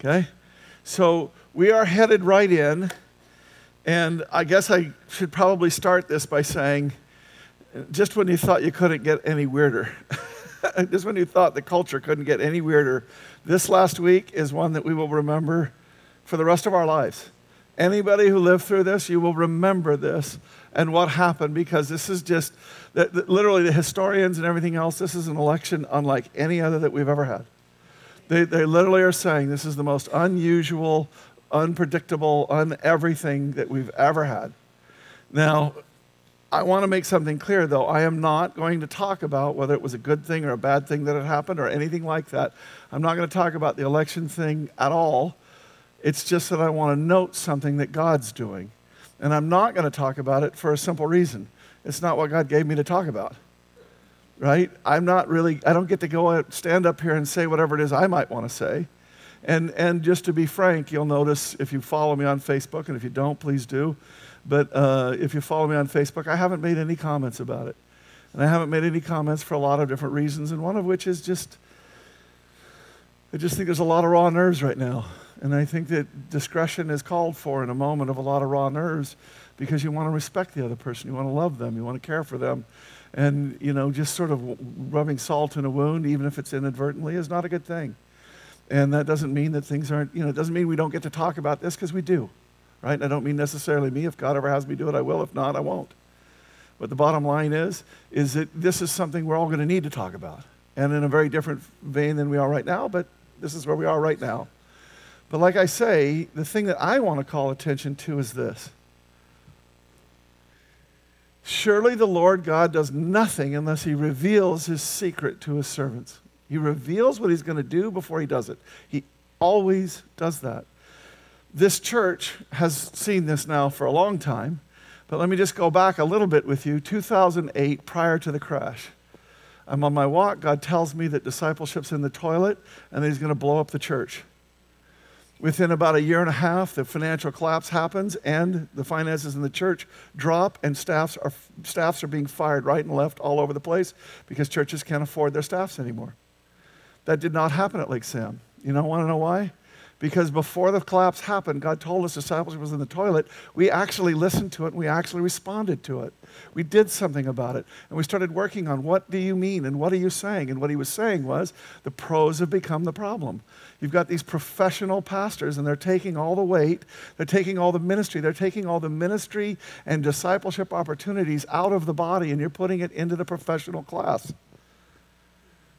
Okay? So we are headed right in. And I guess I should probably start this by saying just when you thought you couldn't get any weirder, just when you thought the culture couldn't get any weirder, this last week is one that we will remember for the rest of our lives. Anybody who lived through this, you will remember this and what happened because this is just literally the historians and everything else. This is an election unlike any other that we've ever had. They, they literally are saying this is the most unusual, unpredictable, un everything that we've ever had. Now, I want to make something clear, though. I am not going to talk about whether it was a good thing or a bad thing that had happened or anything like that. I'm not going to talk about the election thing at all. It's just that I want to note something that God's doing. And I'm not going to talk about it for a simple reason it's not what God gave me to talk about. Right? I'm not really, I don't get to go out, stand up here and say whatever it is I might want to say. And, and just to be frank, you'll notice if you follow me on Facebook, and if you don't, please do. But uh, if you follow me on Facebook, I haven't made any comments about it. And I haven't made any comments for a lot of different reasons, and one of which is just, I just think there's a lot of raw nerves right now. And I think that discretion is called for in a moment of a lot of raw nerves because you want to respect the other person, you want to love them, you want to care for them. And, you know, just sort of rubbing salt in a wound, even if it's inadvertently, is not a good thing. And that doesn't mean that things aren't, you know, it doesn't mean we don't get to talk about this because we do right? I don't mean necessarily me. If God ever has me do it, I will. If not, I won't. But the bottom line is, is that this is something we're all going to need to talk about. And in a very different vein than we are right now, but this is where we are right now. But like I say, the thing that I want to call attention to is this. Surely the Lord God does nothing unless he reveals his secret to his servants. He reveals what he's going to do before he does it. He always does that. This church has seen this now for a long time, but let me just go back a little bit with you. 2008, prior to the crash, I'm on my walk. God tells me that discipleship's in the toilet and that He's going to blow up the church. Within about a year and a half, the financial collapse happens and the finances in the church drop, and staffs are, staffs are being fired right and left all over the place because churches can't afford their staffs anymore. That did not happen at Lake Sam. You know, want to know why? Because before the collapse happened, God told us discipleship was in the toilet. We actually listened to it and we actually responded to it. We did something about it. And we started working on what do you mean and what are you saying? And what he was saying was the pros have become the problem. You've got these professional pastors and they're taking all the weight, they're taking all the ministry, they're taking all the ministry and discipleship opportunities out of the body and you're putting it into the professional class.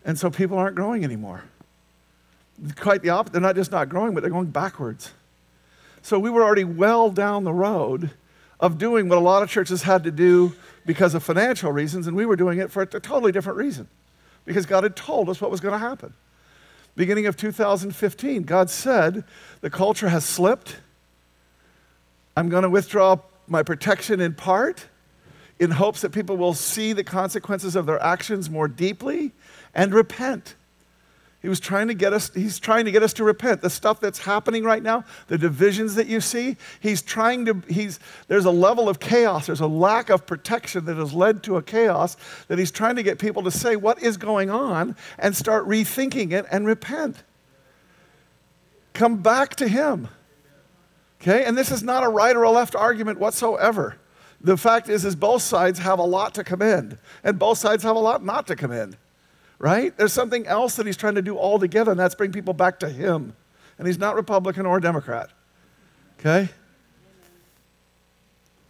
And so people aren't growing anymore quite the opposite. They're not just not growing, but they're going backwards. So we were already well down the road of doing what a lot of churches had to do because of financial reasons, and we were doing it for a totally different reason because God had told us what was going to happen. Beginning of 2015, God said, The culture has slipped. I'm going to withdraw my protection in part in hopes that people will see the consequences of their actions more deeply and repent. He was trying to get us, he's trying to get us to repent. The stuff that's happening right now, the divisions that you see, he's trying to, he's, there's a level of chaos, there's a lack of protection that has led to a chaos that he's trying to get people to say what is going on and start rethinking it and repent. Come back to him. Okay? And this is not a right or a left argument whatsoever. The fact is, is both sides have a lot to commend, and both sides have a lot not to commend right? There's something else that he's trying to do altogether, and that's bring people back to him. And he's not Republican or Democrat. Okay?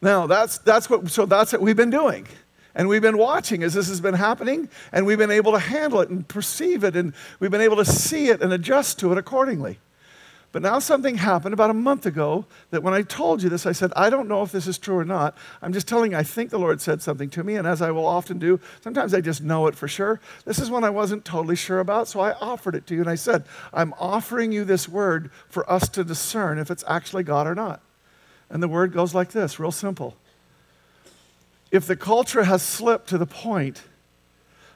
Now, that's, that's what, so that's what we've been doing. And we've been watching as this has been happening, and we've been able to handle it and perceive it, and we've been able to see it and adjust to it accordingly. But now something happened about a month ago that when I told you this, I said, I don't know if this is true or not. I'm just telling you, I think the Lord said something to me, and as I will often do, sometimes I just know it for sure. This is one I wasn't totally sure about, so I offered it to you, and I said, I'm offering you this word for us to discern if it's actually God or not. And the word goes like this real simple. If the culture has slipped to the point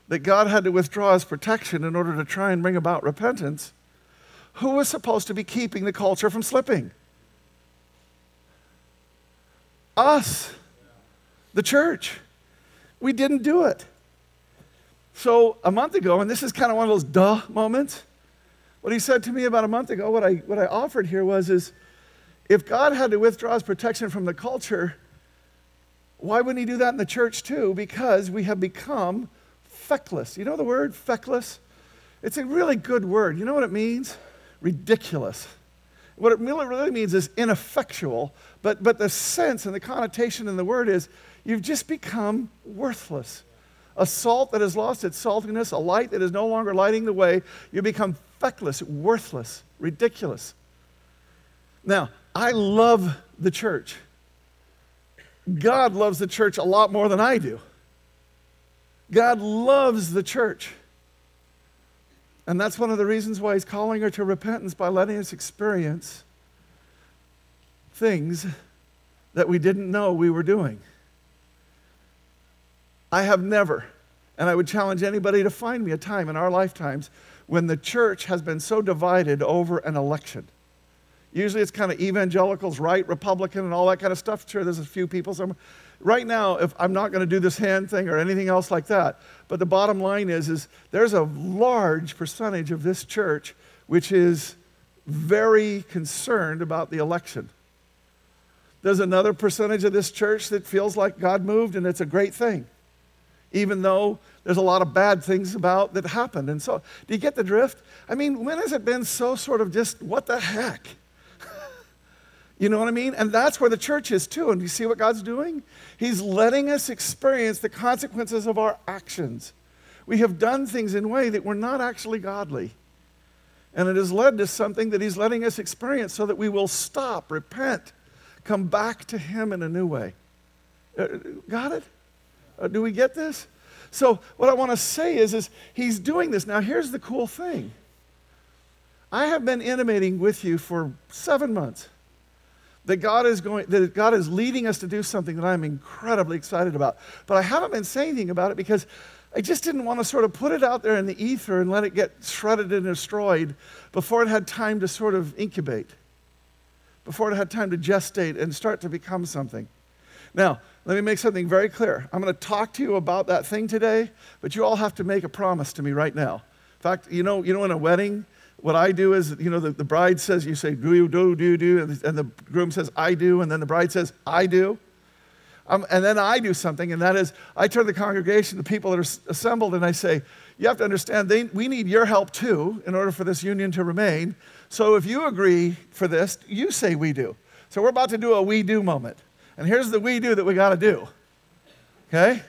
that God had to withdraw his protection in order to try and bring about repentance, who was supposed to be keeping the culture from slipping? Us, the church. We didn't do it. So a month ago, and this is kind of one of those duh moments, What he said to me about a month ago, what I, what I offered here was is if God had to withdraw his protection from the culture, why wouldn't he do that in the church too? Because we have become feckless. You know the word feckless? It's a really good word. You know what it means? Ridiculous. What it really, means is ineffectual, but, but the sense and the connotation in the word is you've just become worthless. A salt that has lost its saltiness, a light that is no longer lighting the way, you become feckless, worthless, ridiculous. Now, I love the church. God loves the church a lot more than I do. God loves the church. And that's one of the reasons why he's calling her to repentance by letting us experience things that we didn't know we were doing. I have never, and I would challenge anybody to find me a time in our lifetimes when the church has been so divided over an election. Usually it's kind of evangelicals, right, Republican, and all that kind of stuff. Sure, there's a few people somewhere. Right now, if I'm not going to do this hand thing or anything else like that, but the bottom line is, is there's a large percentage of this church which is very concerned about the election. There's another percentage of this church that feels like God moved and it's a great thing, even though there's a lot of bad things about that happened. And so, do you get the drift? I mean, when has it been so sort of just what the heck? You know what I mean? And that's where the church is too. And you see what God's doing? He's letting us experience the consequences of our actions. We have done things in a way that were not actually godly. And it has led to something that He's letting us experience so that we will stop, repent, come back to Him in a new way. Uh, got it? Uh, do we get this? So, what I want to say is, is He's doing this. Now, here's the cool thing I have been intimating with you for seven months that God is going that God is leading us to do something that I'm incredibly excited about. But I haven't been saying anything about it because I just didn't want to sort of put it out there in the ether and let it get shredded and destroyed before it had time to sort of incubate, before it had time to gestate and start to become something. Now, let me make something very clear. I'm going to talk to you about that thing today, but you all have to make a promise to me right now. In fact, you know, you know in a wedding, what I do is, you know, the, the bride says, you say, do, do, do, do, and the, groom says, I do, and then the bride says, I do. Um, and then I do something, and that is, I turn the congregation, the people that are assembled, and I say, you have to understand, they, we need your help too in order for this union to remain. So if you agree for this, you say we do. So we're about to do a we do moment. And here's the we do that we got to do. Okay?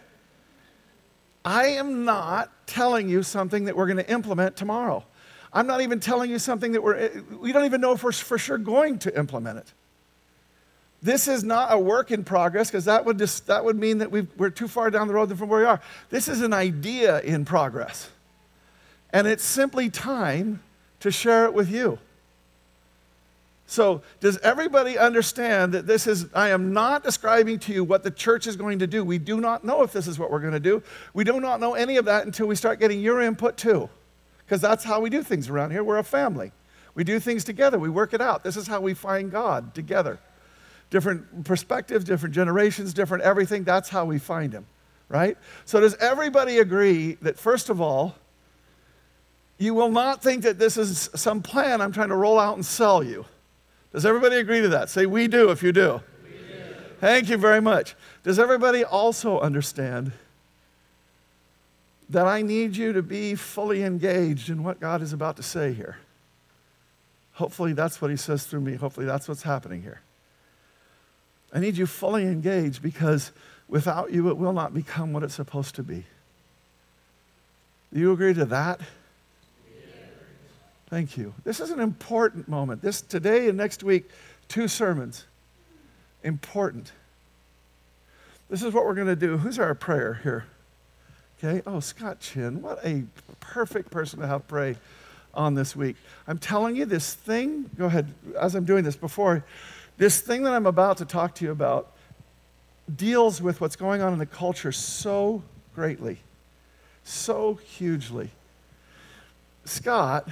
I am not telling you something that we're going to implement tomorrow. I'm not even telling you something that we're, eh, we don't even know if we're for sure going to implement it. This is not a work in progress because that would, just, that would mean that we are too far down the road from where we are. This is an idea in progress. And it's simply time to share it with you. So, does everybody understand that this is, I am not describing to you what the church is going to do. We do not know if this is what we're going to do. We do not know any of that until we start getting your input too because that's how we do things around here. We're a family. We do things together, we work it out. This is how we find God together. Different perspectives, different generations, different everything. That's how we find Him, right? So, does everybody agree that, first of all, you will not think that this is some plan I'm trying to roll out and sell you? Does everybody agree to that? Say, we do if you do. do. Thank you very much. Does everybody also understand that I need you to be fully engaged in what God is about to say here. Hopefully, that's what He says through me. Hopefully, that's what's happening here. I need you fully engaged because without you, it will not become what it's supposed to be. Do you agree to that? Thank you. This is an important moment. This today and next week, two sermons. Important. This is what we're going to do. Who's our prayer here? Okay? Oh, Scott Chin, what a perfect person to have pray on this week. I'm telling you, this thing, go ahead, as I'm doing this before, this thing that I'm about to talk to you about deals with what's going on in the culture so greatly, so hugely. Scott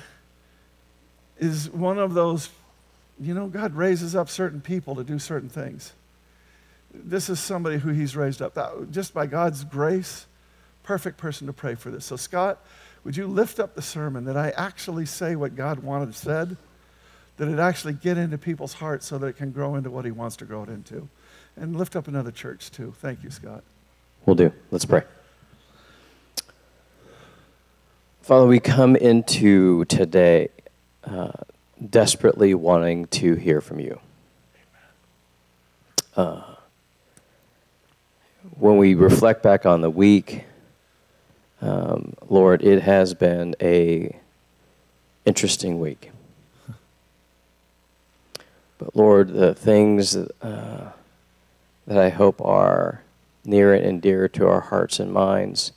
is one of those, you know, God raises up certain people to do certain things. This is somebody who he's raised up. That, just by God's grace, perfect person to pray for this. So, Scott, Would you lift up the sermon that I actually say what God wanted said? That it actually get into people's hearts so that it can grow into what He wants to grow it into. And lift up another church too. Thank you, Scott. We'll do. Let's pray. Father, we come into today uh, desperately wanting to hear from you. Uh, when we reflect back on the week, um, Lord, it has been a interesting week. But Lord, the things uh, that I hope are near and dear to our hearts and minds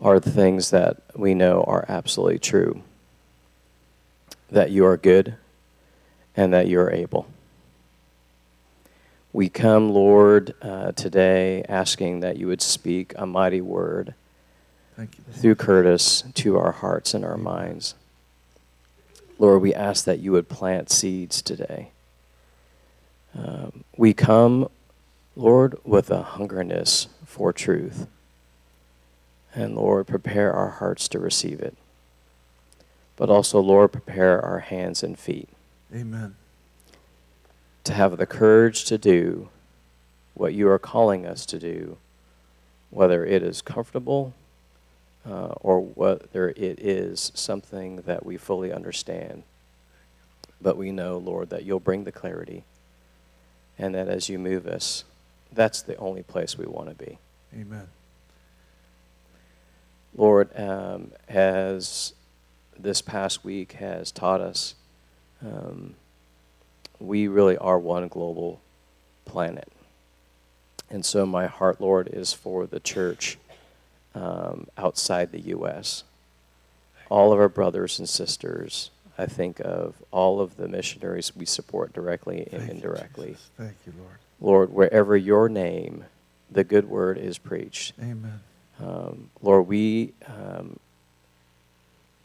are the things that we know are absolutely true. That you are good and that you are able. We come, Lord, uh, today asking that you would speak a mighty word through Curtis to our hearts and our minds. Lord, we ask that you would plant seeds today. Um, we come, Lord, with a hungerness for truth. And Lord, prepare our hearts to receive it. But also, Lord, prepare our hands and feet. Amen. To have the courage to do what you are calling us to do, whether it is comfortable uh, or whether it is something that we fully understand. But we know, Lord, that you'll bring the clarity and that as you move us, that's the only place we want to be. Amen. Lord, um, as this past week has taught us, um, we really are one global planet. And so, my heart, Lord, is for the church um, outside the U.S. All of our brothers and sisters, I think of all of the missionaries we support directly and Thank indirectly. You, Thank you, Lord. Lord, wherever your name, the good word is preached. Amen. Um, Lord, we um,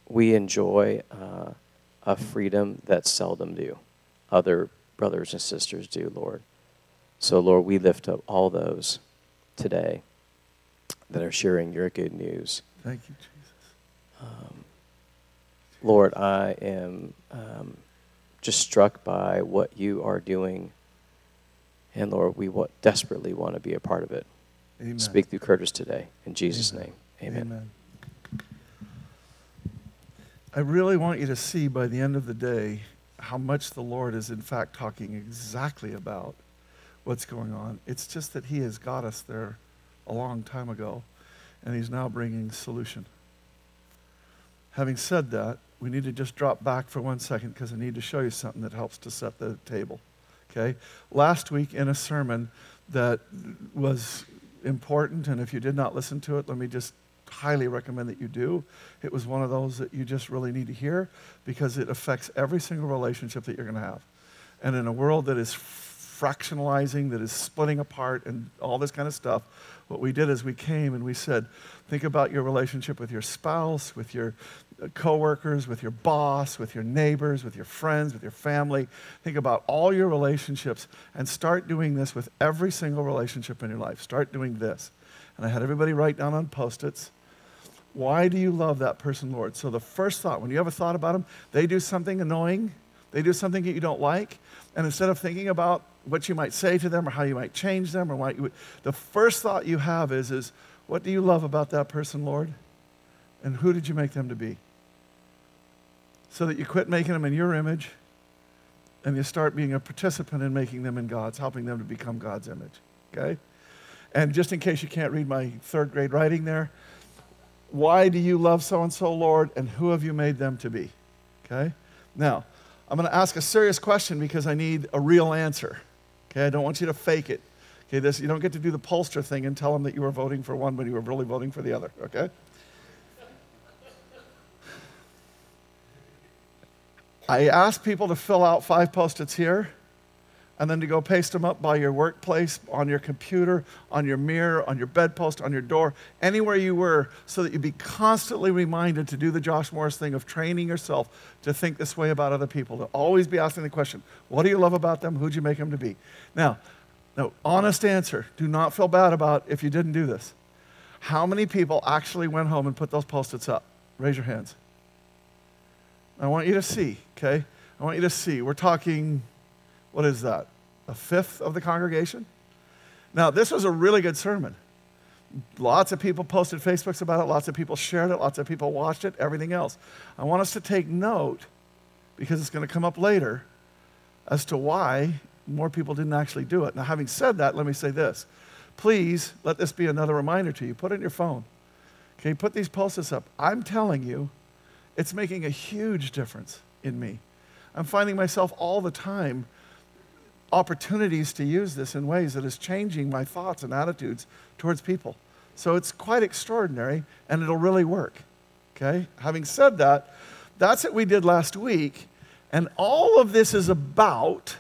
we enjoy uh, a freedom that seldom do. Other brothers and sisters do, Lord. So, Lord, we lift up all those today that are sharing your good news. Thank you, Jesus. Um, Lord, I am um, just struck by what you are doing. And Lord, we w- desperately want to be a part of it. Amen. Speak through Curtis today. In Jesus' Amen. name, amen. Amen. I really want you to see by the end of the day how much the Lord is, in fact, talking exactly about what's going on. It's just that He has got us there a long time ago, and He's now bringing solution. Having said that, we need to just drop back for one second because I need to show you something that helps to set the table. Okay? Last week in a sermon that was important, and if you did not listen to it, let me just highly recommend that you do. It was one of those that you just really need to hear because it affects every single relationship that you're going to have. And in a world that is fractionalizing, that is splitting apart, and all this kind of stuff, what we did is we came and we said, think about your relationship with your spouse, with your uh, coworkers, with your boss, with your neighbors, with your friends, with your family. Think about all your relationships and start doing this with every single relationship in your life. Start doing this. And I had everybody write down on post its why do you love that person, Lord? So the first thought, when you a thought about them, they do something annoying, they do something that you don't like, and instead of thinking about what you might say to them or how you might change them or what you would, the first thought you have is, is what do you love about that person, Lord? And who did you make them to be? So that you quit making them in your image and you start being a participant in making them in God's, helping them to become God's image. Okay? And just in case you can't read my third grade writing there, why do you love so and so, Lord, and who have you made them to be? Okay? Now, I'm going to ask a serious question because I need a real answer. Okay? I don't want you to fake it. Okay? This, you don't get to do the pollster thing and tell them that you were voting for one when you were really voting for the other. Okay? I asked people to fill out five post its here and then to go paste them up by your workplace, on your computer, on your mirror, on your bedpost, on your door, anywhere you were, so that you'd be constantly reminded to do the Josh Morris thing of training yourself to think this way about other people, to always be asking the question, what do you love about them? Who'd you make them to be? Now, no, honest answer. Do not feel bad about if you didn't do this. How many people actually went home and put those post-its up? Raise your hands. I want you to see, okay? I want you to see. We're talking, what is that? A fifth of the congregation? Now, this was a really good sermon. Lots of people posted Facebooks about it, lots of people shared it, lots of people watched it, everything else. I want us to take note, because it's going to come up later, as to why more people didn't actually do it. Now, having said that, let me say this. Please let this be another reminder to you. Put it in your phone. Okay, put these pulses up. I'm telling you, it's making a huge difference in me. I'm finding myself all the time opportunities to use this in ways that is changing my thoughts and attitudes towards people. So it's quite extraordinary and it'll really work. Okay? Having said that, that's what we did last week. And all of this is about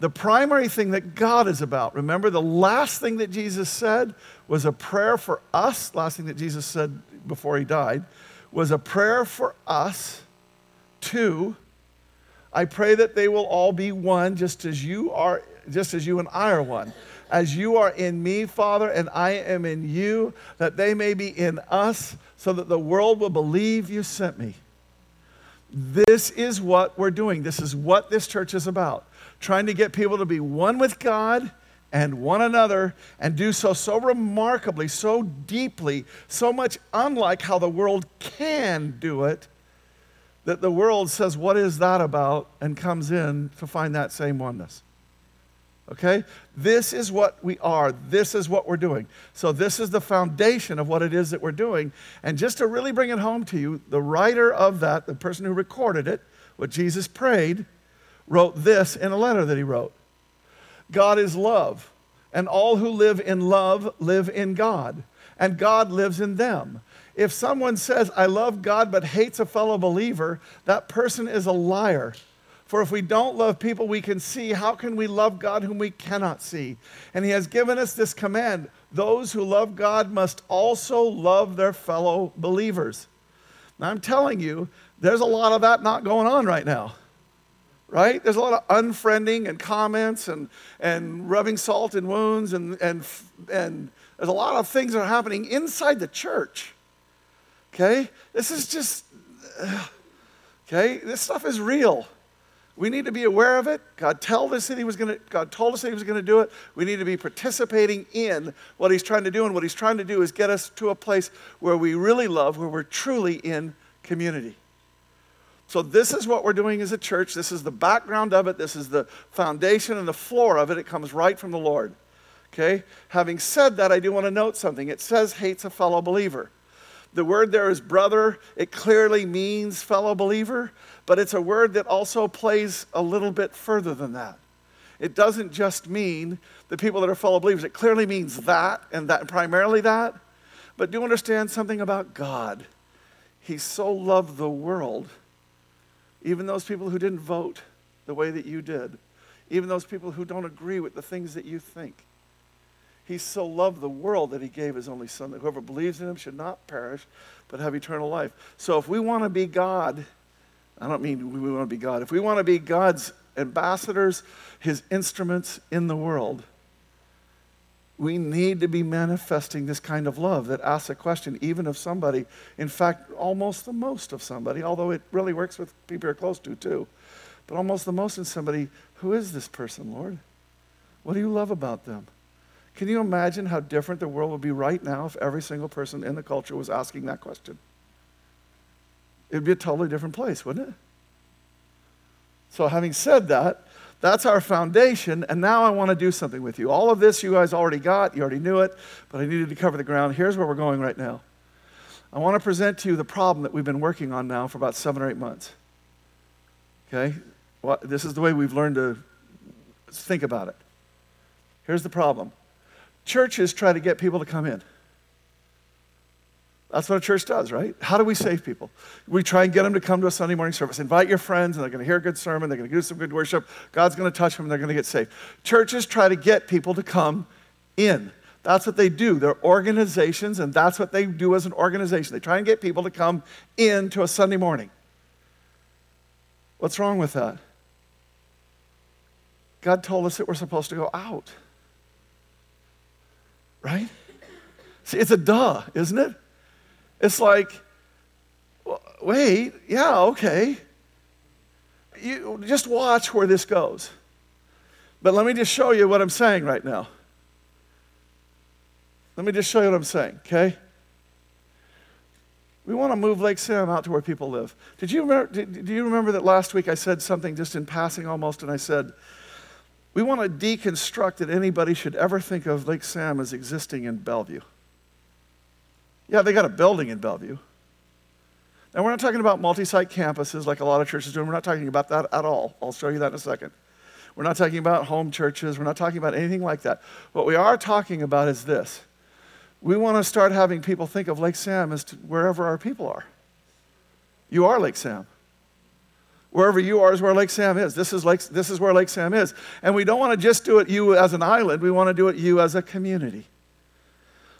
the primary thing that God is about. Remember, the last thing that Jesus said was a prayer for us. Last thing that Jesus said before he died was a prayer for us to I pray that they will all be one just as you are just as you and I are one. As you are in me, Father, and I am in you, that they may be in us, so that the world will believe you sent me. This is what we're doing. This is what this church is about. Trying to get people to be one with God and one another and do so so remarkably, so deeply, so much unlike how the world can do it that the world says, What is that about? and comes in to find that same oneness. Okay? This is what we are. This is what we're doing. So, this is the foundation of what it is that we're doing. And just to really bring it home to you, the writer of that, the person who recorded it, what Jesus prayed, wrote this in a letter that he wrote God is love, and all who live in love live in God, and God lives in them. If someone says, I love God but hates a fellow believer, that person is a liar. For if we don't love people we can see, how can we love God whom we cannot see? And He has given us this command those who love God must also love their fellow believers. Now, I'm telling you, there's a lot of that not going on right now. Right? There's a lot of unfriending and comments and, and rubbing salt in wounds, and, and, and there's a lot of things that are happening inside the church Okay? This is just, okay? This stuff is real. We need to be aware of it. God told us that he was going to God told us that he was going to do it. We need to be participating in what he's trying to do and what he's trying to do is get us to a place where we really love, where we're truly in community. So this is what we're doing as a church. This is the background of it. This is the foundation and the floor of it. It comes right from the Lord. Okay? Having said that, I do want to note something. It says hates a fellow believer. The word there is brother. It clearly means fellow believer, but it's a word that also plays a little bit further than that. It doesn't just mean the people that are fellow believers. It clearly means that and that primarily that. But do understand something about God. He so loved the world, even those people who didn't vote the way that you did, even those people who don't agree with the things that you think. He so loved the world that he gave his only son, that whoever believes in him should not perish, but have eternal life. So if we want to be God, I don't mean we want to be God, if we want to be God's ambassadors, his instruments in the world, we need to be manifesting this kind of love that asks a question, even of somebody, in fact, almost the most of somebody, although it really works with people you're close to too, but almost the most in somebody, who is this person, Lord? What do you love about them? Can you imagine how different the world would be right now if every single person in the culture was asking that question? It would be a totally different place, wouldn't it? So, having said that, that's our foundation, and now I want to do something with you. All of this you guys already got, you already knew it, but I needed to cover the ground. Here's where we're going right now. I want to present to you the problem that we've been working on now for about seven or eight months. Okay? Well, this is the way we've learned to think about it. Here's the problem churches try to get people to come in. That's what a church does, right? How do we save people? We try and get them to come to a Sunday morning service. Invite your friends, and they're going to hear a good sermon. They're going to do some good worship. God's going to touch them, and they're going to get saved. Churches try to get people to come in. That's what they do. They're organizations, and that's what they do as an organization. They try and get people to come into a Sunday morning. What's wrong with that? God told us that we're supposed to go out. Right? See, it's a duh, isn't it? It's like wait, yeah, okay. You just watch where this goes. But let me just show you what I'm saying right now. Let me just show you what I'm saying, okay? We want to move Lake Sam out to where people live. Did you remember, did, do you remember that last week I said something just in passing almost, and I said, we want to deconstruct that anybody should ever think of Lake Sam as existing in Bellevue. Yeah, they got a building in Bellevue. Now, we're not talking about multi site campuses like a lot of churches do. We're not talking about that at all. I'll show you that in a second. We're not talking about home churches. We're not talking about anything like that. What we are talking about is this we want to start having people think of Lake Sam as wherever our people are. You are Lake Sam. Wherever you are is where Lake Sam is. This is, Lake, this is where Lake Sam is. And we don't want to just do it you as an island, we want to do it you as a community.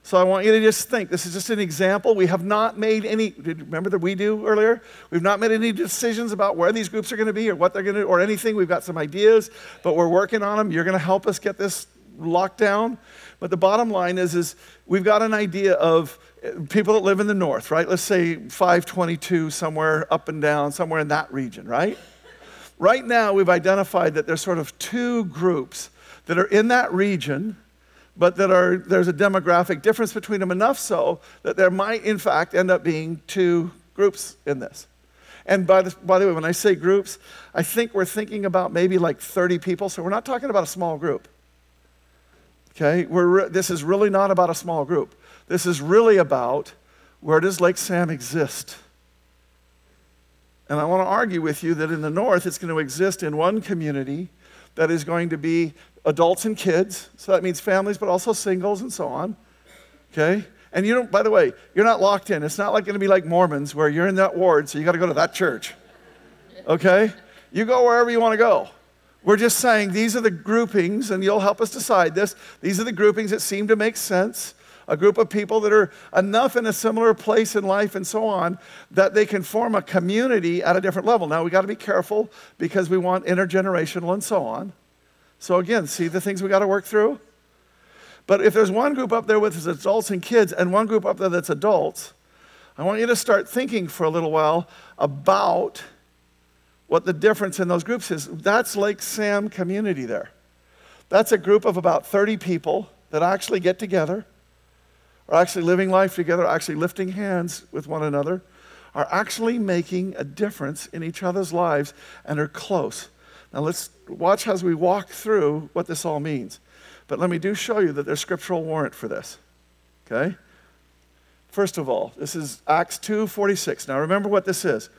So I want you to just think this is just an example. We have not made any, remember that we do earlier? We've not made any decisions about where these groups are going to be or what they're going to or anything. We've got some ideas, but we're working on them. You're going to help us get this locked down. But the bottom line is, is we've got an idea of people that live in the north, right? Let's say 522, somewhere up and down, somewhere in that region, right? Right now, we've identified that there's sort of two groups that are in that region, but that are, there's a demographic difference between them enough so that there might, in fact, end up being two groups in this. And by the, by the way, when I say groups, I think we're thinking about maybe like 30 people, so we're not talking about a small group. Okay? We're, this is really not about a small group. This is really about where does Lake Sam exist? And I want to argue with you that in the north, it's going to exist in one community that is going to be adults and kids. So that means families, but also singles and so on. Okay? And you don't, by the way, you're not locked in. It's not like going to be like Mormons where you're in that ward, so you got to go to that church. Okay? You go wherever you want to go. We're just saying these are the groupings, and you'll help us decide this. These are the groupings that seem to make sense. A group of people that are enough in a similar place in life and so on that they can form a community at a different level. Now, we got to be careful because we want intergenerational and so on. So, again, see the things we got to work through? But if there's one group up there with adults and kids, and one group up there that's adults, I want you to start thinking for a little while about what the difference in those groups is. That's Lake Sam community there. That's a group of about 30 people that actually get together, are actually living life together, are actually lifting hands with one another, are actually making a difference in each other's lives and are close. Now let's watch as we walk through what this all means. But let me do show you that there's scriptural warrant for this. Okay? First of all, this is Acts 2:46. Now remember what this is.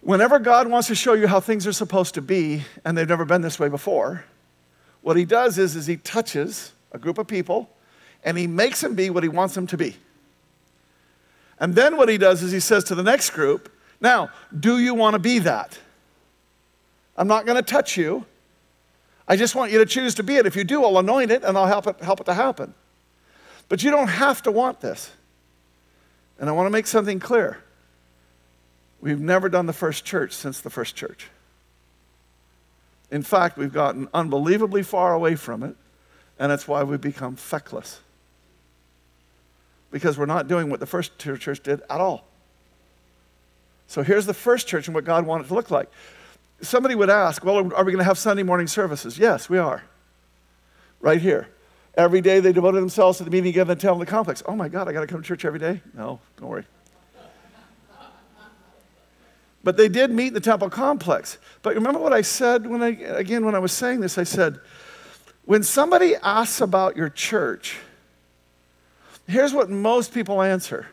Whenever God wants to show you how things are supposed to be, and they've never been this way before, what he does is, is he touches a group of people and he makes them be what he wants them to be. And then what he does is he says to the next group, Now, do you want to be that? I'm not going to touch you. I just want you to choose to be it. If you do, I'll anoint it and I'll help it, help it to happen. But you don't have to want this. And I want to make something clear. We've never done the first church since the first church. In fact, we've gotten unbelievably far away from it, and that's why we've become feckless. Because we're not doing what the first church did at all. So here's the first church and what God wanted to look like. Somebody would ask, Well, are we going to have Sunday morning services? Yes, we are. Right here. Every day they devoted themselves to the meeting in the temple of the complex. Oh my God, I got to come to church every day? No, don't worry. But they did meet in the temple complex. But remember what I said when I, again, when I was saying this, I said, when somebody asks about your church, here's what most people answer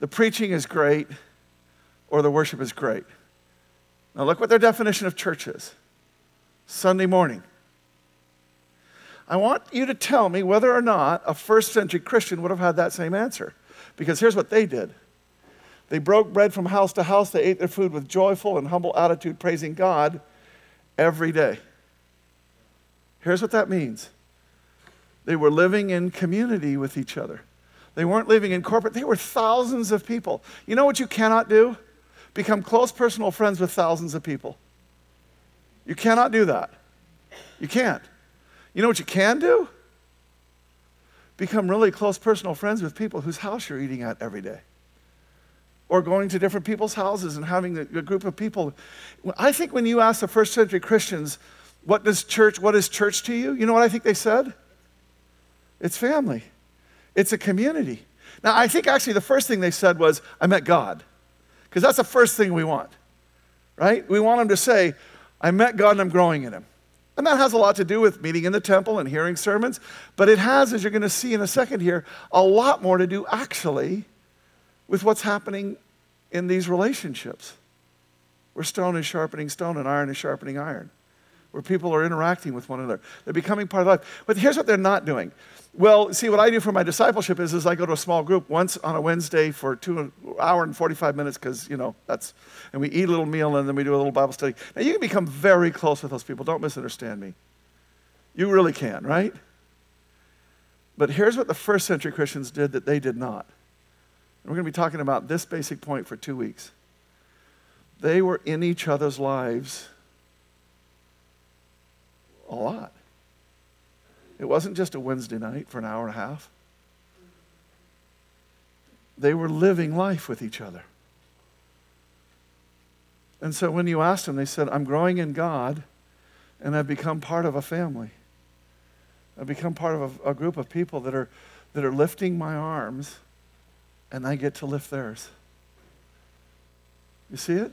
the preaching is great or the worship is great. Now, look what their definition of church is Sunday morning. I want you to tell me whether or not a first century Christian would have had that same answer. Because here's what they did they broke bread from house to house. They ate their food with joyful and humble attitude, praising God every day. Here's what that means they were living in community with each other. They weren't living in corporate, they were thousands of people. You know what you cannot do? Become close personal friends with thousands of people. You cannot do that. You can't. You know what you can do? Become really close personal friends with people whose house you're eating at every day. or going to different people's houses and having a, a group of people. I think when you ask the first century Christians, what does church, what is church to you? You know what I think they said? It's family. It's a community. Now, I think actually the first thing they said was, I met God. Because that's the first thing we want, right? We want them to say, I met God and I'm growing in Him. And that has a lot to do with meeting in the temple and hearing sermons. But it has, as you're going to see in a second here, a lot more to do actually with what's happening in these relationships, where stone is sharpening stone and iron is sharpening iron, where people are interacting with one another. They're becoming part of life. But here's what they're not doing. Well, see, what I do for my discipleship is, is I go to a small group once on a Wednesday for two hour and 45 minutes because, you know, that's, and we eat a little meal and then we do a little Bible study. Now, you can become very close with those people. Don't misunderstand me. You really can, right? But here's what the first century Christians did that they did not. And we're going to be talking about this basic point for two weeks. They were in each other's lives a lot. It wasn't just a Wednesday night for an hour and a half. They were living life with each other. And so when you asked them, they said, I'm growing in God and I've become part of a family. I've become part of a, a group of people that are, that are lifting my arms and I get to lift theirs. You see it?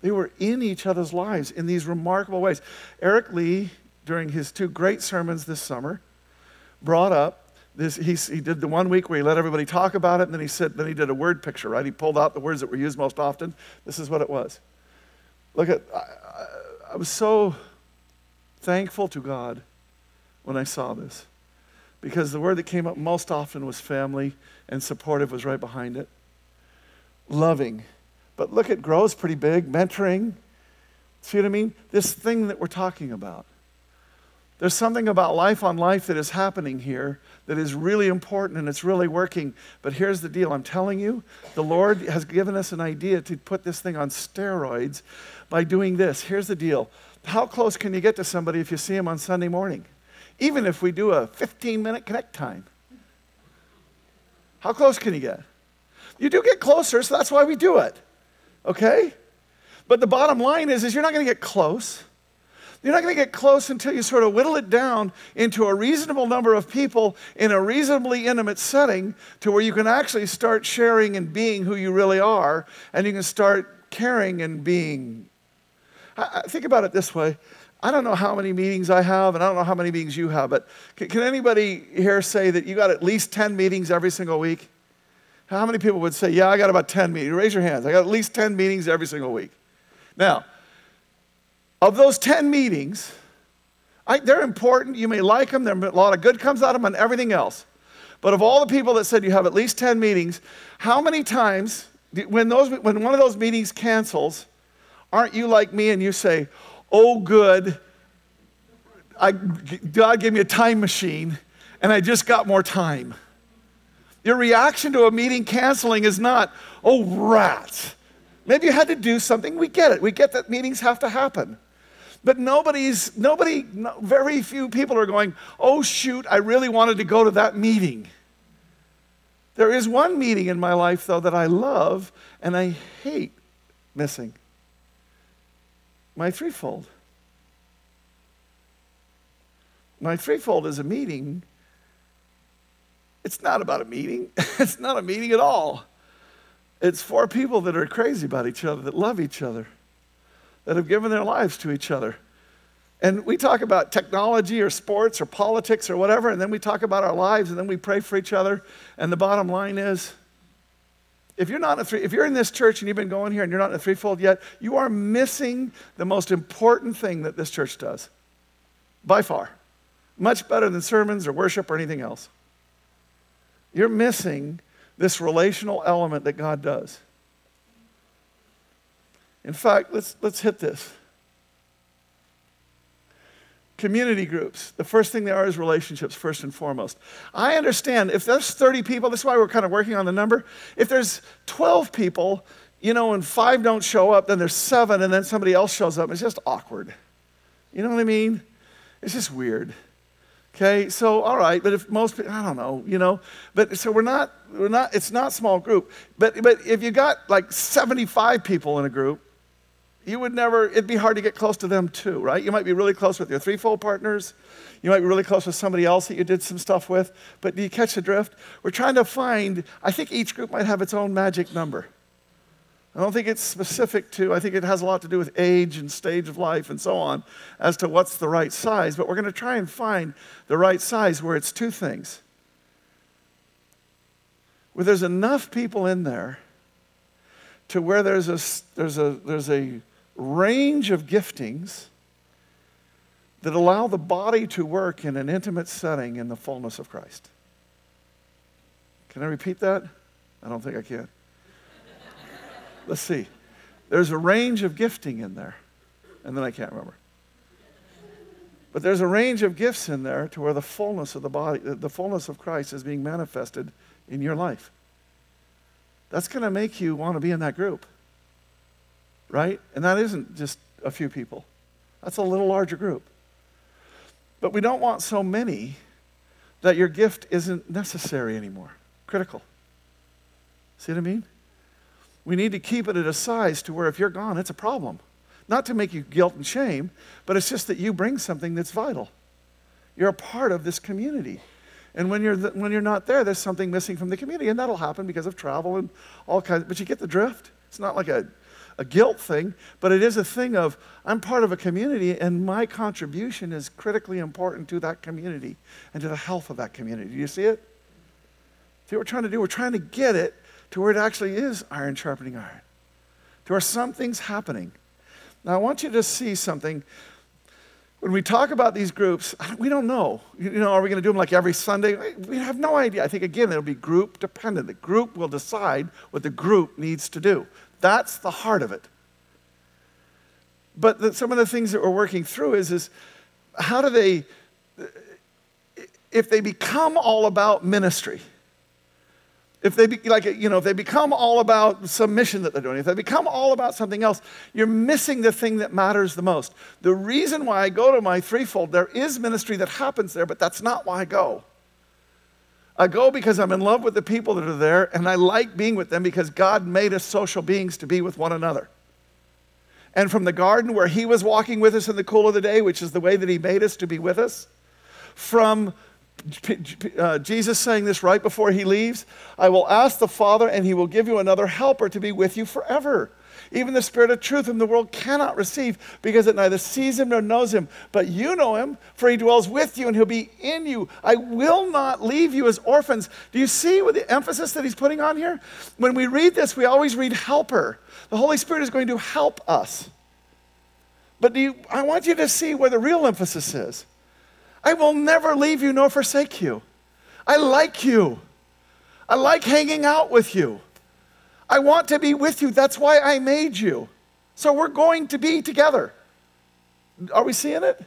They were in each other's lives in these remarkable ways. Eric Lee, during his two great sermons this summer, brought up this. He, he did the one week where he let everybody talk about it, and then he said, then he did a word picture, right? He pulled out the words that were used most often. This is what it was. Look at, I, I, I was so thankful to God when I saw this because the word that came up most often was family and supportive was right behind it. Loving. But look, it grows pretty big. Mentoring. See what I mean? This thing that we're talking about. There's something about life on life that is happening here that is really important and it's really working. But here's the deal I'm telling you, the Lord has given us an idea to put this thing on steroids by doing this. Here's the deal how close can you get to somebody if you see them on Sunday morning? Even if we do a 15 minute connect time. How close can you get? You do get closer, so that's why we do it. Okay? But the bottom line is, is you're not going to get close. You're not going to get close until you sort of whittle it down into a reasonable number of people in a reasonably intimate setting to where you can actually start sharing and being who you really are, and you can start caring and being. I, I think about it this way. I don't know how many meetings I have, and I don't know how many meetings you have, but can, can anybody here say that you got at least 10 meetings every single week? How many people would say, Yeah, I got about 10 meetings? Raise your hands. I got at least 10 meetings every single week. Now, of those 10 meetings, I, they're important. You may like them. There, a lot of good comes out of them and everything else. But of all the people that said you have at least 10 meetings, how many times, when, those, when one of those meetings cancels, aren't you like me and you say, oh, good, I, God gave me a time machine and I just got more time. Your reaction to a meeting canceling is not, oh, rats. Maybe you had to do something. We get it. We get that meetings have to happen. But nobody's, nobody, no, very few people are going, oh, shoot, I really wanted to go to that meeting. There is one meeting in my life, though, that I love and I hate missing my threefold. My threefold is a meeting. It's not about a meeting, it's not a meeting at all. It's four people that are crazy about each other, that love each other, that have given their lives to each other. And we talk about technology or sports or politics or whatever, and then we talk about our lives, and then we pray for each other. And the bottom line is if you're not three, if you're in this church and you've been going here and you're not in a threefold yet, you are missing the most important thing that this church does. By far. Much better than sermons or worship or anything else. You're missing this relational element that God does. In fact, let's, let's hit this. Community groups. The first thing they are is relationships, first and foremost. I understand if there's 30 people, that's why we're kind of working on the number. If there's 12 people, you know, and five don't show up, then there's seven, and then somebody else shows up. It's just awkward. You know what I mean? It's just weird. Okay, so all right, but if most people, I don't know, you know, but so we're not, we're not, it's not small group. But but if you got like 75 people in a group, you would never, it'd be hard to get close to them too, right? You might be really close with your threefold partners. You might be really close with somebody else that you did some stuff with. But do you catch the drift? We're trying to find, I think each group might have its own magic number. I don't think it's specific to, I think it has a lot to do with age and stage of life and so on as to what's the right size, but we're going to try and find the right size where it's two things. Where there's enough people in there to where there's a, there's a, there's a range of giftings that allow the body to work in an intimate setting in the fullness of Christ. Can I repeat that? I don't think I can. Let's see. There's a range of gifting in there, and then I can't remember. But there's a range of gifts in there to where the fullness of the body, the fullness of Christ is being manifested in your life. That's going to make you want to be in that group. Right? And that isn't just a few people. That's a little larger group. But we don't want so many that your gift isn't necessary anymore, critical. See what I mean? We need to keep it at a size to where if you're gone, it's a problem. Not to make you guilt and shame, but it's just that you bring something that's vital. You're a part of this community. And when you're, th- when you're not there, there's something missing from the community. And that'll happen because of travel and all kinds. But you get the drift. It's not like a, a guilt thing, but it is a thing of I'm part of a community and my contribution is critically important to that community and to the health of that community. Do you see it? See what we're trying to do? We're trying to get it to where it actually is iron sharpening iron, to where something's happening. Now, I want you to see something. When we talk about these groups, we don't know. You know, are we going to do them like every Sunday? We have no idea. I think, again, it'll be group dependent. The group will decide what the group needs to do. That's the heart of it. But the, some of the things that we're working through is, is how do they, if they become all about ministry, if they be, like you know if they become all about some mission that they're doing if they become all about something else you're missing the thing that matters the most. The reason why i go to my threefold there is ministry that happens there but that's not why i go. I go because i'm in love with the people that are there and i like being with them because god made us social beings to be with one another. And from the garden where he was walking with us in the cool of the day which is the way that he made us to be with us from uh, Jesus saying this right before he leaves I will ask the Father, and he will give you another helper to be with you forever. Even the Spirit of truth whom the world cannot receive because it neither sees him nor knows him. But you know him, for he dwells with you and he'll be in you. I will not leave you as orphans. Do you see what the emphasis that he's putting on here? When we read this, we always read helper. The Holy Spirit is going to help us. But you, I want you to see where the real emphasis is. I will never leave you nor forsake you. I like you. I like hanging out with you. I want to be with you. That's why I made you. So we're going to be together. Are we seeing it?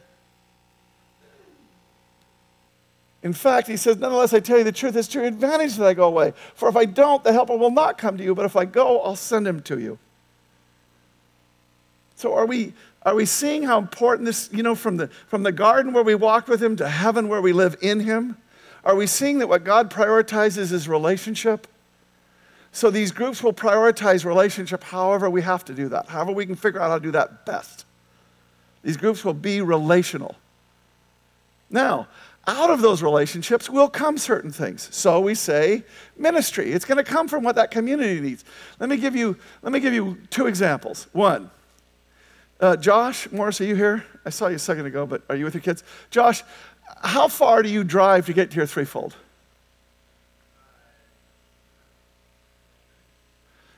In fact, he says, Nonetheless, I tell you the truth, it's to your advantage that I go away. For if I don't, the helper will not come to you, but if I go, I'll send him to you. So are we are we seeing how important this, you know, from the, from the garden where we walk with Him to heaven where we live in Him? Are we seeing that what God prioritizes is relationship? So these groups will prioritize relationship however we have to do that, however we can figure out how to do that best. These groups will be relational. Now, out of those relationships will come certain things. So we say ministry. It's going to come from what that community needs. Let me give you, let me give you two examples. One, uh, Josh Morris, are you here? I saw you a second ago, but are you with your kids? Josh, how far do you drive to get to your threefold?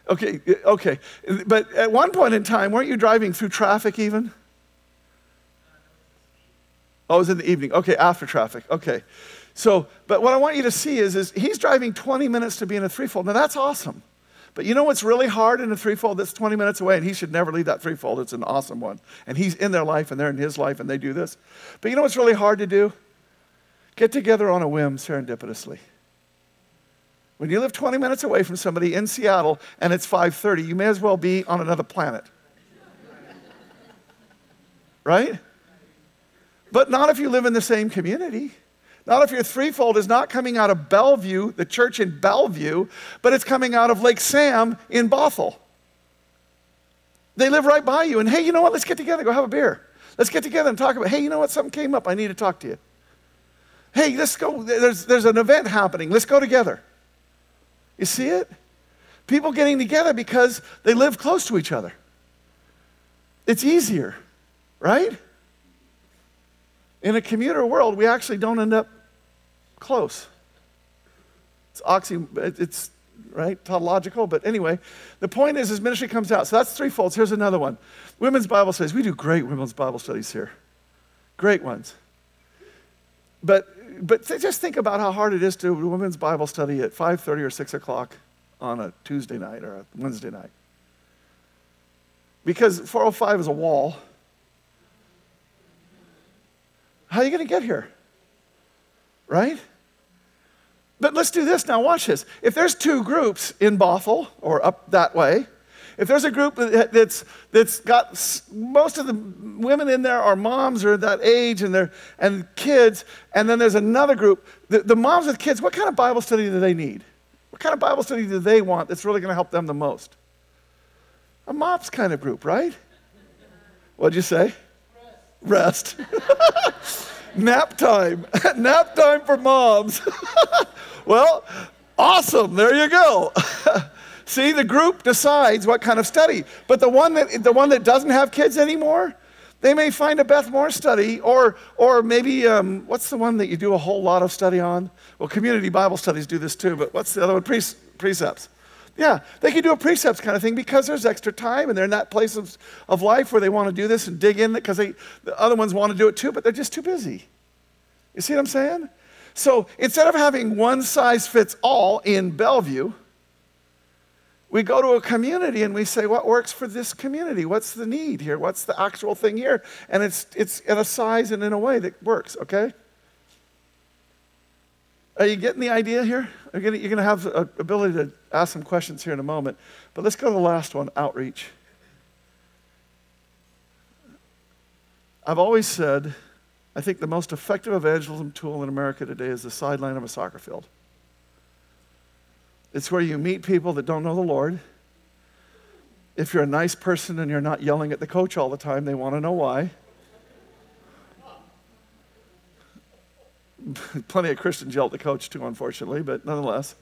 Okay, okay. But at one point in time, weren't you driving through traffic even? Oh, it was in the evening. Okay, after traffic. Okay. So, but what I want you to see is, is he's driving 20 minutes to be in a threefold. Now that's awesome. But you know what's really hard in a threefold that's 20 minutes away, and he should never leave that threefold. It's an awesome one. And he's in their life, and they're in his life, and they do this. But you know what's really hard to do? Get together on a whim serendipitously. When you live 20 minutes away from somebody in Seattle and it's 5:30, you may as well be on another planet. right? But not if you live in the same community. Not if you're threefold is not coming out of Bellevue, the church in Bellevue, but it's coming out of Lake Sam in Bothell. They live right by you. And hey, you know what? Let's get together, go have a beer. Let's get together and talk about, hey, you know what? Something came up. I need to talk to you. Hey, let's go. There's, there's an event happening. Let's go together. You see it? People getting together because they live close to each other. It's easier, right? In a commuter world, we actually don't end up close. It's oxy, it's right, tautological, but anyway, the point is, his ministry comes out. So that's threefold. Here's another one. Women's Bible studies. We do great women's Bible studies here. Great ones. But but just think about how hard it is to do a women's Bible study at 5:30 or 6 o'clock on a Tuesday night or a Wednesday night. Because 405 is a wall. How are you going to get here? Right? But let's do this now. Watch this. If there's two groups in Bothell or up that way, if there's a group that's, that's got most of the women in there are moms or that age and, they're, and kids, and then there's another group, the, the moms with kids, what kind of Bible study do they need? What kind of Bible study do they want that's really going to help them the most? A MOPS kind of group, right? What'd you say? Rest. Rest. Nap time. Nap time for moms. well, awesome. There you go. See, the group decides what kind of study. But the one that, the one that doesn't have kids anymore, they may find a Beth Moore study, or, or maybe, um, what's the one that you do a whole lot of study on? Well, community Bible studies do this too, but what's the other one? Pre- precepts. Yeah, they can do a precepts kind of thing because there's extra time and they're in that place of, of life where they want to do this and dig in because the other ones want to do it too, but they're just too busy. You see what I'm saying? So instead of having one size fits all in Bellevue, we go to a community and we say, what works for this community? What's the need here? What's the actual thing here? And it's, it's in a size and in a way that works, okay? Are you getting the idea here? You're going to have the ability to ask some questions here in a moment. But let's go to the last one outreach. I've always said, I think the most effective evangelism tool in America today is the sideline of a soccer field. It's where you meet people that don't know the Lord. If you're a nice person and you're not yelling at the coach all the time, they want to know why. Plenty of Christians yell at the coach too, unfortunately, but nonetheless.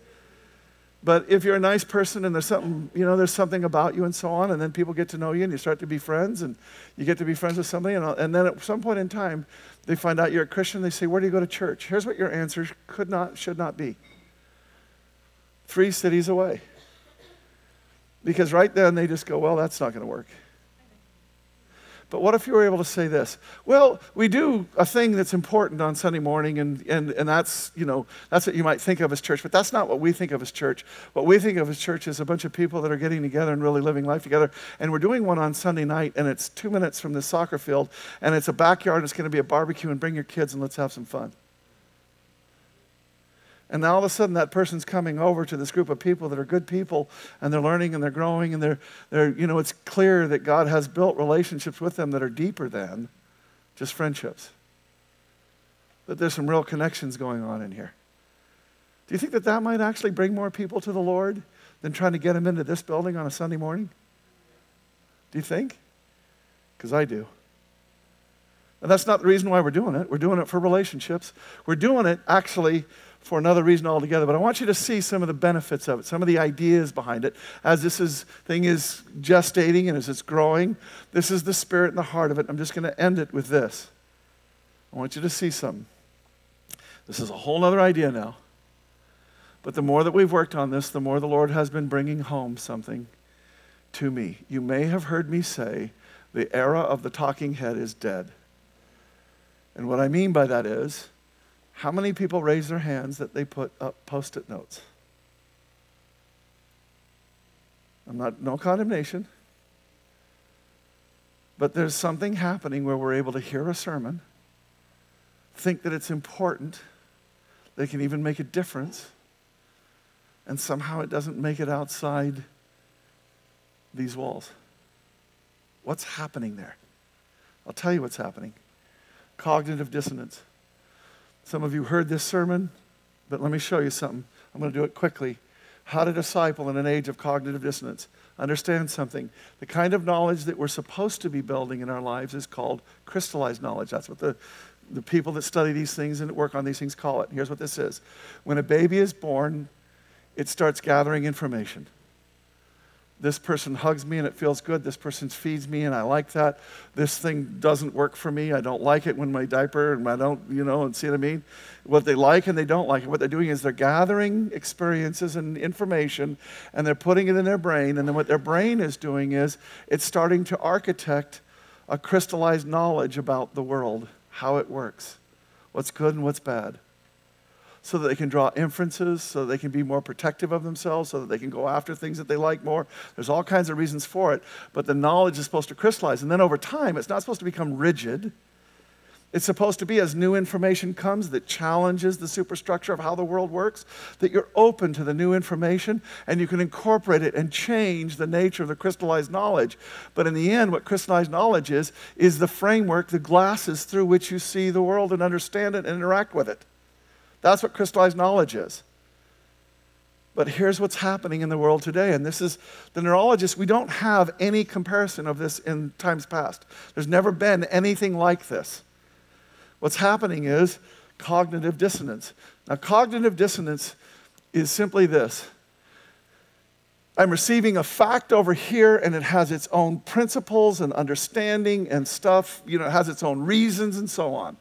But if you're a nice person and there's something, you know, there's something about you and so on, and then people get to know you and you start to be friends and you get to be friends with somebody, and, and then at some point in time, they find out you're a Christian, they say, Where do you go to church? Here's what your answer could not, should not be three cities away. Because right then they just go, well, that's not going to work. But what if you were able to say this? Well, we do a thing that's important on Sunday morning, and, and, and that's, you know, that's what you might think of as church, but that's not what we think of as church. What we think of as church is a bunch of people that are getting together and really living life together. And we're doing one on Sunday night, and it's two minutes from the soccer field, and it's a backyard, and it's going to be a barbecue, and bring your kids, and let's have some fun. And now all of a sudden, that person's coming over to this group of people that are good people, and they're learning and they're growing, and they're, they're, you know, it's clear that God has built relationships with them that are deeper than just friendships. That there's some real connections going on in here. Do you think that that might actually bring more people to the Lord than trying to get them into this building on a Sunday morning? Do you think? Because I do. And that's not the reason why we're doing it. We're doing it for relationships. We're doing it actually for another reason altogether. But I want you to see some of the benefits of it, some of the ideas behind it. As this is, thing is gestating and as it's growing, this is the spirit and the heart of it. I'm just going to end it with this. I want you to see something. This is a whole other idea now. But the more that we've worked on this, the more the Lord has been bringing home something to me. You may have heard me say the era of the talking head is dead. And what I mean by that is, how many people raise their hands that they put up post it notes? I'm not, no condemnation. But there's something happening where we're able to hear a sermon, think that it's important, they can even make a difference, and somehow it doesn't make it outside these walls. What's happening there? I'll tell you what's happening cognitive dissonance. Some of you heard this sermon, but let me show you something. I'm going to do it quickly. How to disciple in an age of cognitive dissonance. Understand something. The kind of knowledge that we're supposed to be building in our lives is called crystallized knowledge. That's what the, the people that study these things and work on these things call it. Here's what this is when a baby is born, it starts gathering information this person hugs me and it feels good. This person feeds me and I like that. This thing doesn't work for me. I don't like it when my diaper and I don't, you know, and see what I mean? What they like and they don't like it. What they're doing is they're gathering experiences and information and they're putting it in their brain. And then what their brain is doing is it's starting to architect a crystallized knowledge about the world, how it works, what's good and what's bad so that they can draw inferences, so they can be more protective of themselves, so that they can go after things that they like more. There's all kinds of reasons for it, but the knowledge is supposed to crystallize. And then over time, it's not supposed to become rigid. It's supposed to be as new information comes that challenges the superstructure of how the world works, that you're open to the new information and you can incorporate it and change the nature of the crystallized knowledge. But in the end, what crystallized knowledge is, is the framework, the glasses through which you see the world and understand it and interact with it. That's what crystallized knowledge is. But here's what's happening in the world today. And this is the neurologists, we don't have any comparison of this in times past. There's never been anything like this. What's happening is cognitive dissonance. Now, cognitive dissonance is simply this I'm receiving a fact over here, and it has its own principles and understanding and stuff, you know, it has its own reasons and so on.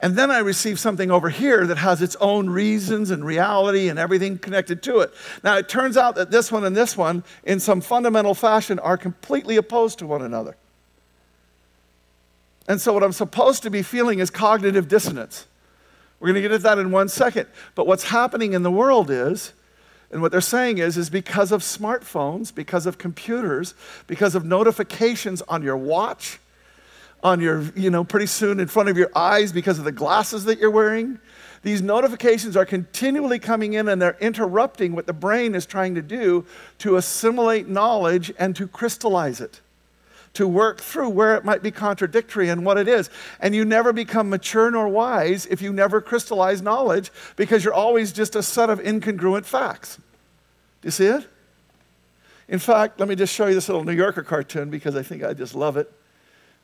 And then I receive something over here that has its own reasons and reality and everything connected to it. Now, it turns out that this one and this one, in some fundamental fashion, are completely opposed to one another. And so, what I'm supposed to be feeling is cognitive dissonance. We're going to get at that in one second. But what's happening in the world is, and what they're saying is, is because of smartphones, because of computers, because of notifications on your watch, on your, you know, pretty soon in front of your eyes because of the glasses that you're wearing. These notifications are continually coming in and they're interrupting what the brain is trying to do to assimilate knowledge and to crystallize it, to work through where it might be contradictory and what it is. And you never become mature nor wise if you never crystallize knowledge because you're always just a set of incongruent facts. Do you see it? In fact, let me just show you this little New Yorker cartoon because I think I just love it.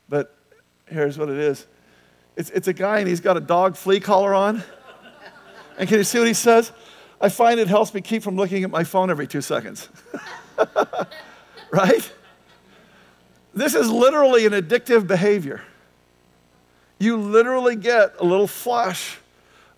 But Here's what it is it's, it's a guy and he's got a dog flea collar on. And can you see what he says? I find it helps me keep from looking at my phone every two seconds. right? This is literally an addictive behavior. You literally get a little flash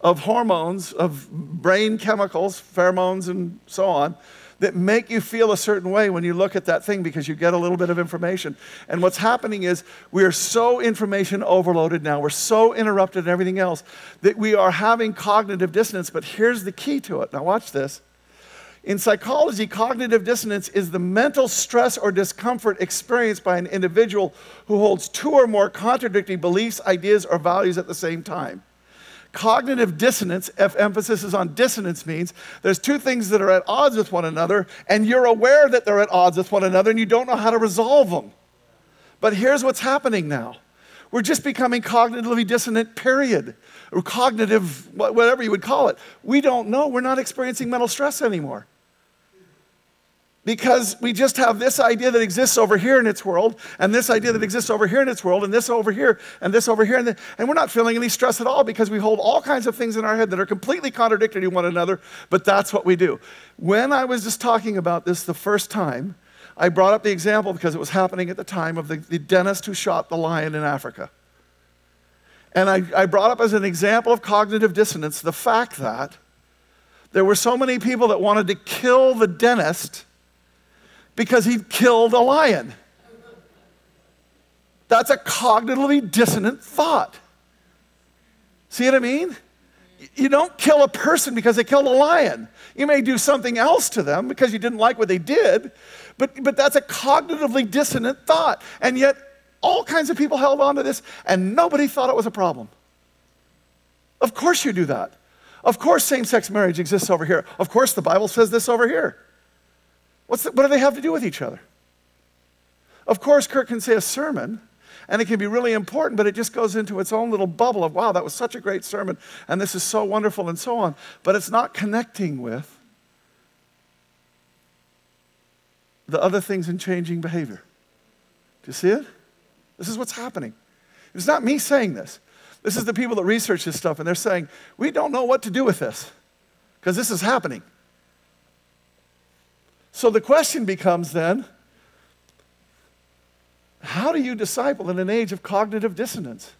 of hormones, of brain chemicals, pheromones, and so on, that make you feel a certain way when you look at that thing because you get a little bit of information. And what's happening is we are so information overloaded now, we're so interrupted and everything else that we are having cognitive dissonance. But here's the key to it. Now, watch this. In psychology, cognitive dissonance is the mental stress or discomfort experienced by an individual who holds two or more contradictory beliefs, ideas, or values at the same time. Cognitive dissonance, if emphasis is on dissonance, means there's two things that are at odds with one another, and you're aware that they're at odds with one another, and you don't know how to resolve them. But here's what's happening now we're just becoming cognitively dissonant, period. Or cognitive, whatever you would call it. We don't know. We're not experiencing mental stress anymore because we just have this idea that exists over here in its world, and this idea that exists over here in its world, and this over here, and this over here, and, the, and we're not feeling any stress at all because we hold all kinds of things in our head that are completely contradictory to one another, but that's what we do. When I was just talking about this the first time, I brought up the example because it was happening at the time of the, the dentist who shot the lion in Africa. And I, I brought up as an example of cognitive dissonance the fact that there were so many people that wanted to kill the dentist because he killed a lion. That's a cognitively dissonant thought. See what I mean? You don't kill a person because they killed a lion. You may do something else to them because you didn't like what they did, but, but that's a cognitively dissonant thought. And yet, all kinds of people held on to this, and nobody thought it was a problem. Of course, you do that. Of course, same sex marriage exists over here. Of course, the Bible says this over here. What's the, what do they have to do with each other? Of course, Kurt can say a sermon, and it can be really important, but it just goes into its own little bubble of, wow, that was such a great sermon, and this is so wonderful, and so on. But it's not connecting with the other things in changing behavior. Do you see it? This is what's happening. It's not me saying this. This is the people that research this stuff, and they're saying, we don't know what to do with this because this is happening. So the question becomes then, how do you disciple in an age of cognitive dissonance?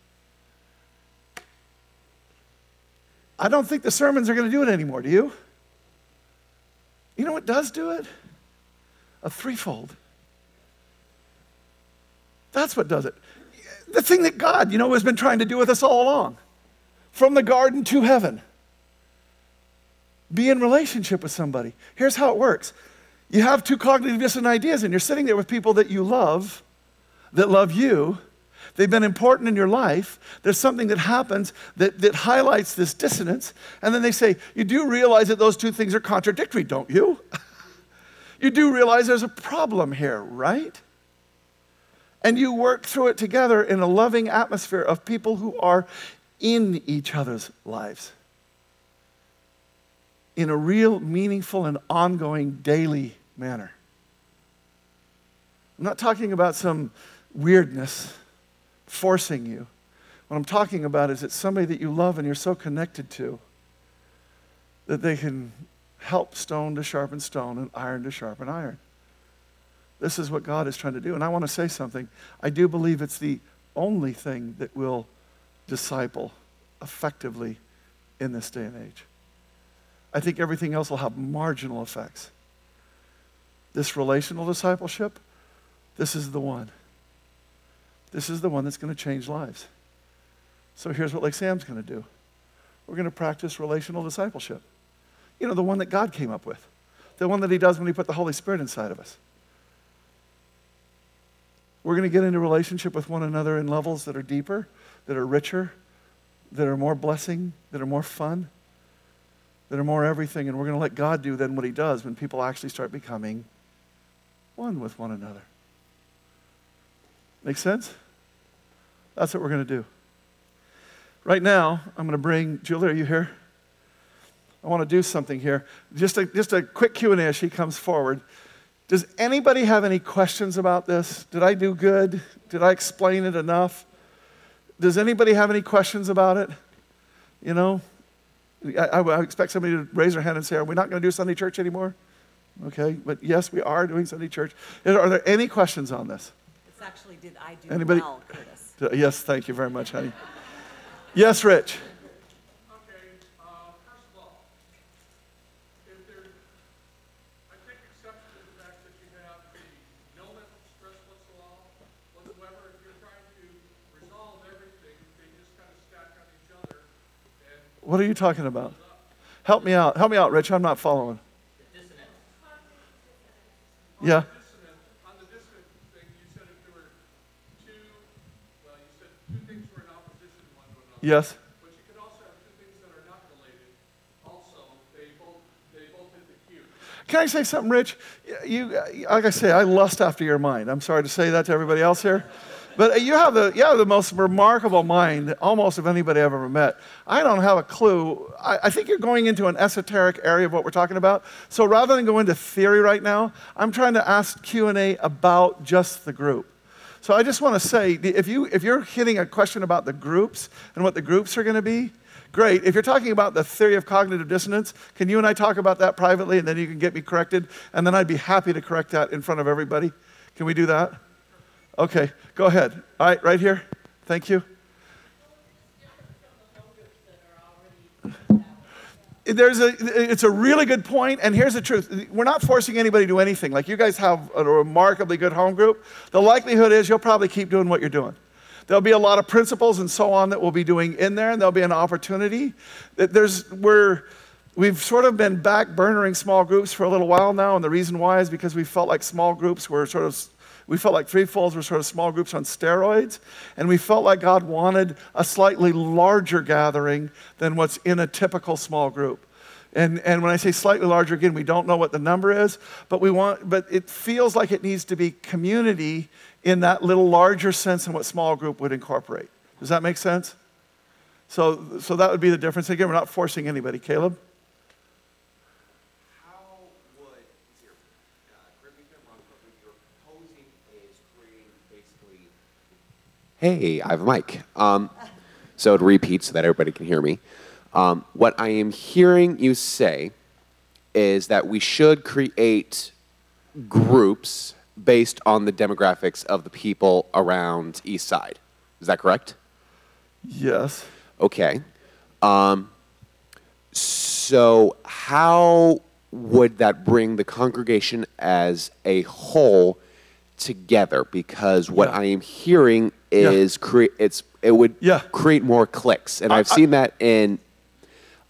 I don't think the sermons are going to do it anymore, do you? You know what does do it? A threefold. That's what does it. The thing that God, you know, has been trying to do with us all along from the garden to heaven. Be in relationship with somebody. Here's how it works you have two cognitive dissonant ideas, and you're sitting there with people that you love that love you. They've been important in your life. There's something that happens that, that highlights this dissonance. And then they say, You do realize that those two things are contradictory, don't you? you do realize there's a problem here, right? And you work through it together in a loving atmosphere of people who are in each other's lives in a real, meaningful, and ongoing daily manner. I'm not talking about some weirdness forcing you. What I'm talking about is it's somebody that you love and you're so connected to that they can help stone to sharpen stone and iron to sharpen iron. This is what God is trying to do. And I want to say something. I do believe it's the only thing that will disciple effectively in this day and age. I think everything else will have marginal effects. This relational discipleship, this is the one. This is the one that's going to change lives. So here's what Lake Sam's going to do we're going to practice relational discipleship. You know, the one that God came up with, the one that He does when He put the Holy Spirit inside of us. We're going to get into relationship with one another in levels that are deeper, that are richer, that are more blessing, that are more fun, that are more everything. And we're going to let God do then what He does when people actually start becoming one with one another. Make sense? That's what we're going to do. Right now, I'm going to bring Julie. Are you here? I want to do something here. Just a, just a quick Q&A as she comes forward. Does anybody have any questions about this? Did I do good? Did I explain it enough? Does anybody have any questions about it? You know, I, I, expect somebody to raise their hand and say, Are we not going to do Sunday church anymore? Okay, but yes, we are doing Sunday church. Are there any questions on this? It's actually, did I do Anybody? well, Curtis? Yes, thank you very much, honey. yes, Rich. Okay, uh, first of all, if there, I take exception to the fact that you have the no mental stress whatsoever, whatsoever, if you're trying to resolve everything, they just kind of stack on each other, What are you talking about? Help me out. Help me out, Rich. I'm not following. Yeah. dissonant, on the dissonant thing, you said if there were two, well, you said two things were in opposition to one to another. Yes. But you could also have two things that are not related, also, they both, they both hit the cue. Can I say something, Rich? You, like I say, I lust after your mind. I'm sorry to say that to everybody else here. But you have the, you have the most remarkable mind almost of anybody I've ever met. I don't have a clue. I, I think you're going into an esoteric area of what we're talking about. So rather than go into theory right now, I'm trying to ask Q&A about just the group. So I just want to say, if, you, if you're hitting a question about the groups and what the groups are going to be, great. If you're talking about the theory of cognitive dissonance, can you and I talk about that privately and then you can get me corrected? And then I'd be happy to correct that in front of everybody. Can we do that? Okay, go ahead. All right, right here. Thank you. There's a, it's a really good point, and here's the truth. We're not forcing anybody to do anything. Like, you guys have a remarkably good home group. The likelihood is you'll probably keep doing what you're doing. There'll be a lot of principles and so on that we'll be doing in there, and there'll be an opportunity. That there's, we're, we've sort of been back burnering small groups for a little while now, and the reason why is because we felt like small groups were sort of we felt like threefolds were sort of small groups on steroids, and we felt like God wanted a slightly larger gathering than what's in a typical small group. And, and when I say slightly larger, again, we don't know what the number is, but we want, but it feels like it needs to be community in that little larger sense than what small group would incorporate. Does that make sense? So, so that would be the difference. Again, we're not forcing anybody. Caleb? How would, here, uh, correct me if I'm wrong, but what you're proposing is creating basically. Hey, I have a mic. Um, so it repeats so that everybody can hear me. Um, what I am hearing you say is that we should create groups based on the demographics of the people around East Side. Is that correct? Yes. Okay. Um, so, how would that bring the congregation as a whole together? Because what Yeah. I am hearing Yeah. is cre- it's it would Yeah. create more clicks, and I- I've I- seen that in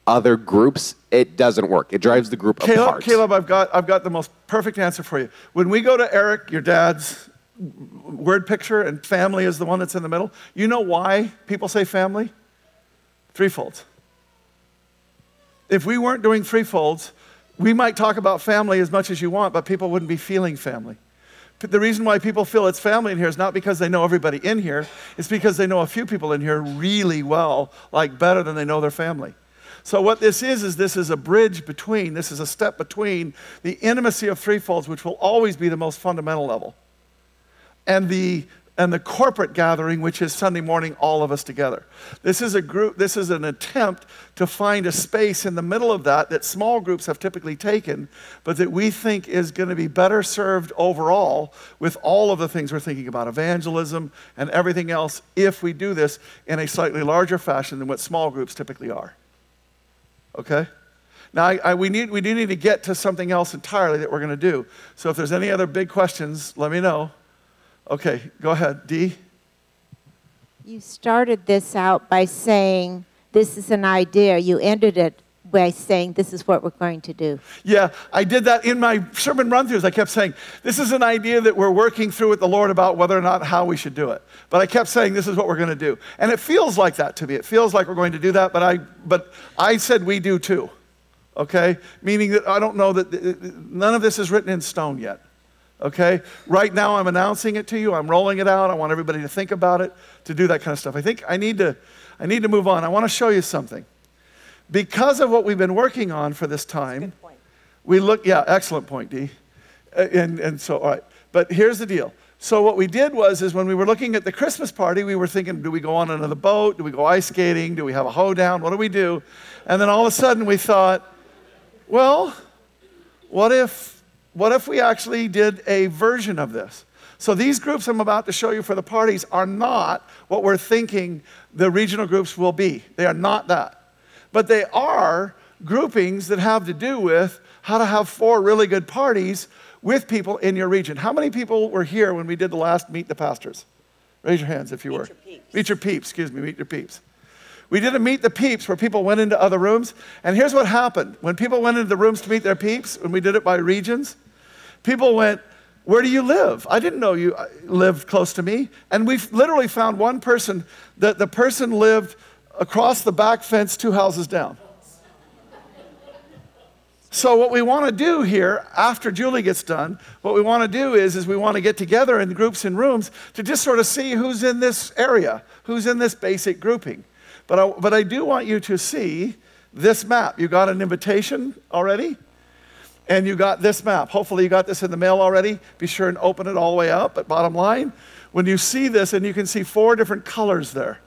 other groups. It doesn't work. It drives the group Caleb, apart. Caleb, I've got, I've got the most perfect answer for you. When we go to Eric, your dad's word picture, and family is the one that's in the middle, you know why people say family? Threefold. If we weren't doing threefolds, we might talk about family as much as you want, but people wouldn't be feeling family. The reason why people feel it's family in here is not because they know everybody in here, it's because they know a few people in here really well, like better than they know their family. So, what this is, is this is a bridge between, this is a step between the intimacy of threefolds, which will always be the most fundamental level, and the and the corporate gathering which is sunday morning all of us together this is a group this is an attempt to find a space in the middle of that that small groups have typically taken but that we think is going to be better served overall with all of the things we're thinking about evangelism and everything else if we do this in a slightly larger fashion than what small groups typically are okay now, I, I, we, need, we do need to get to something else entirely that we're going to do. So, if there's any other big questions, let me know. Okay, go ahead. D? You started this out by saying this is an idea. You ended it by saying this is what we're going to do. Yeah, I did that in my sermon run throughs. I kept saying, this is an idea that we're working through with the Lord about whether or not how we should do it. But I kept saying, this is what we're going to do. And it feels like that to me. It feels like we're going to do that, but I, but I said we do too. Okay? Meaning that I don't know that none of this is written in stone yet. Okay? Right now, I'm announcing it to you. I'm rolling it out. I want everybody to think about it, to do that kind of stuff. I think I need to, I need to move on. I want to show you something. Because of what we've been working on for this time, we look, yeah, excellent point, D. Uh, And, and so, all right. But here's the deal. So what we did was, is when we were looking at the Christmas party, we were thinking, do we go on another boat? Do we go ice skating? Do we have a hoedown? What do we do? And then all of a sudden we thought, well, what if, what if we actually did a version of this? So these groups I'm about to show you for the parties are not what we're thinking the regional groups will be. They are not that. But they are groupings that have to do with how to have four really good parties with people in your region. How many people were here when we did the last Meet the Pastors? Raise your hands if you were. your peeps. Meet your peeps, excuse me, meet your peeps. We did a meet the peeps where people went into other rooms. And here's what happened when people went into the rooms to meet their peeps, when we did it by regions, people went, Where do you live? I didn't know you uh, lived close to me. And we literally found one person that the person lived across the back fence two houses down. So what we want to do here after Julie gets done, what we want to do is is we want to get together in groups in rooms to just sort of see who's in this area, who's in this basic grouping. But I, but I do want you to see this map. You got an invitation already? And you got this map. Hopefully you got this in the mail already. Be sure and open it all the way up. But bottom line, when you see this and you can see four different colors there.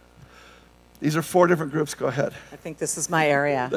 These are four different groups. Go ahead. I think this is my area.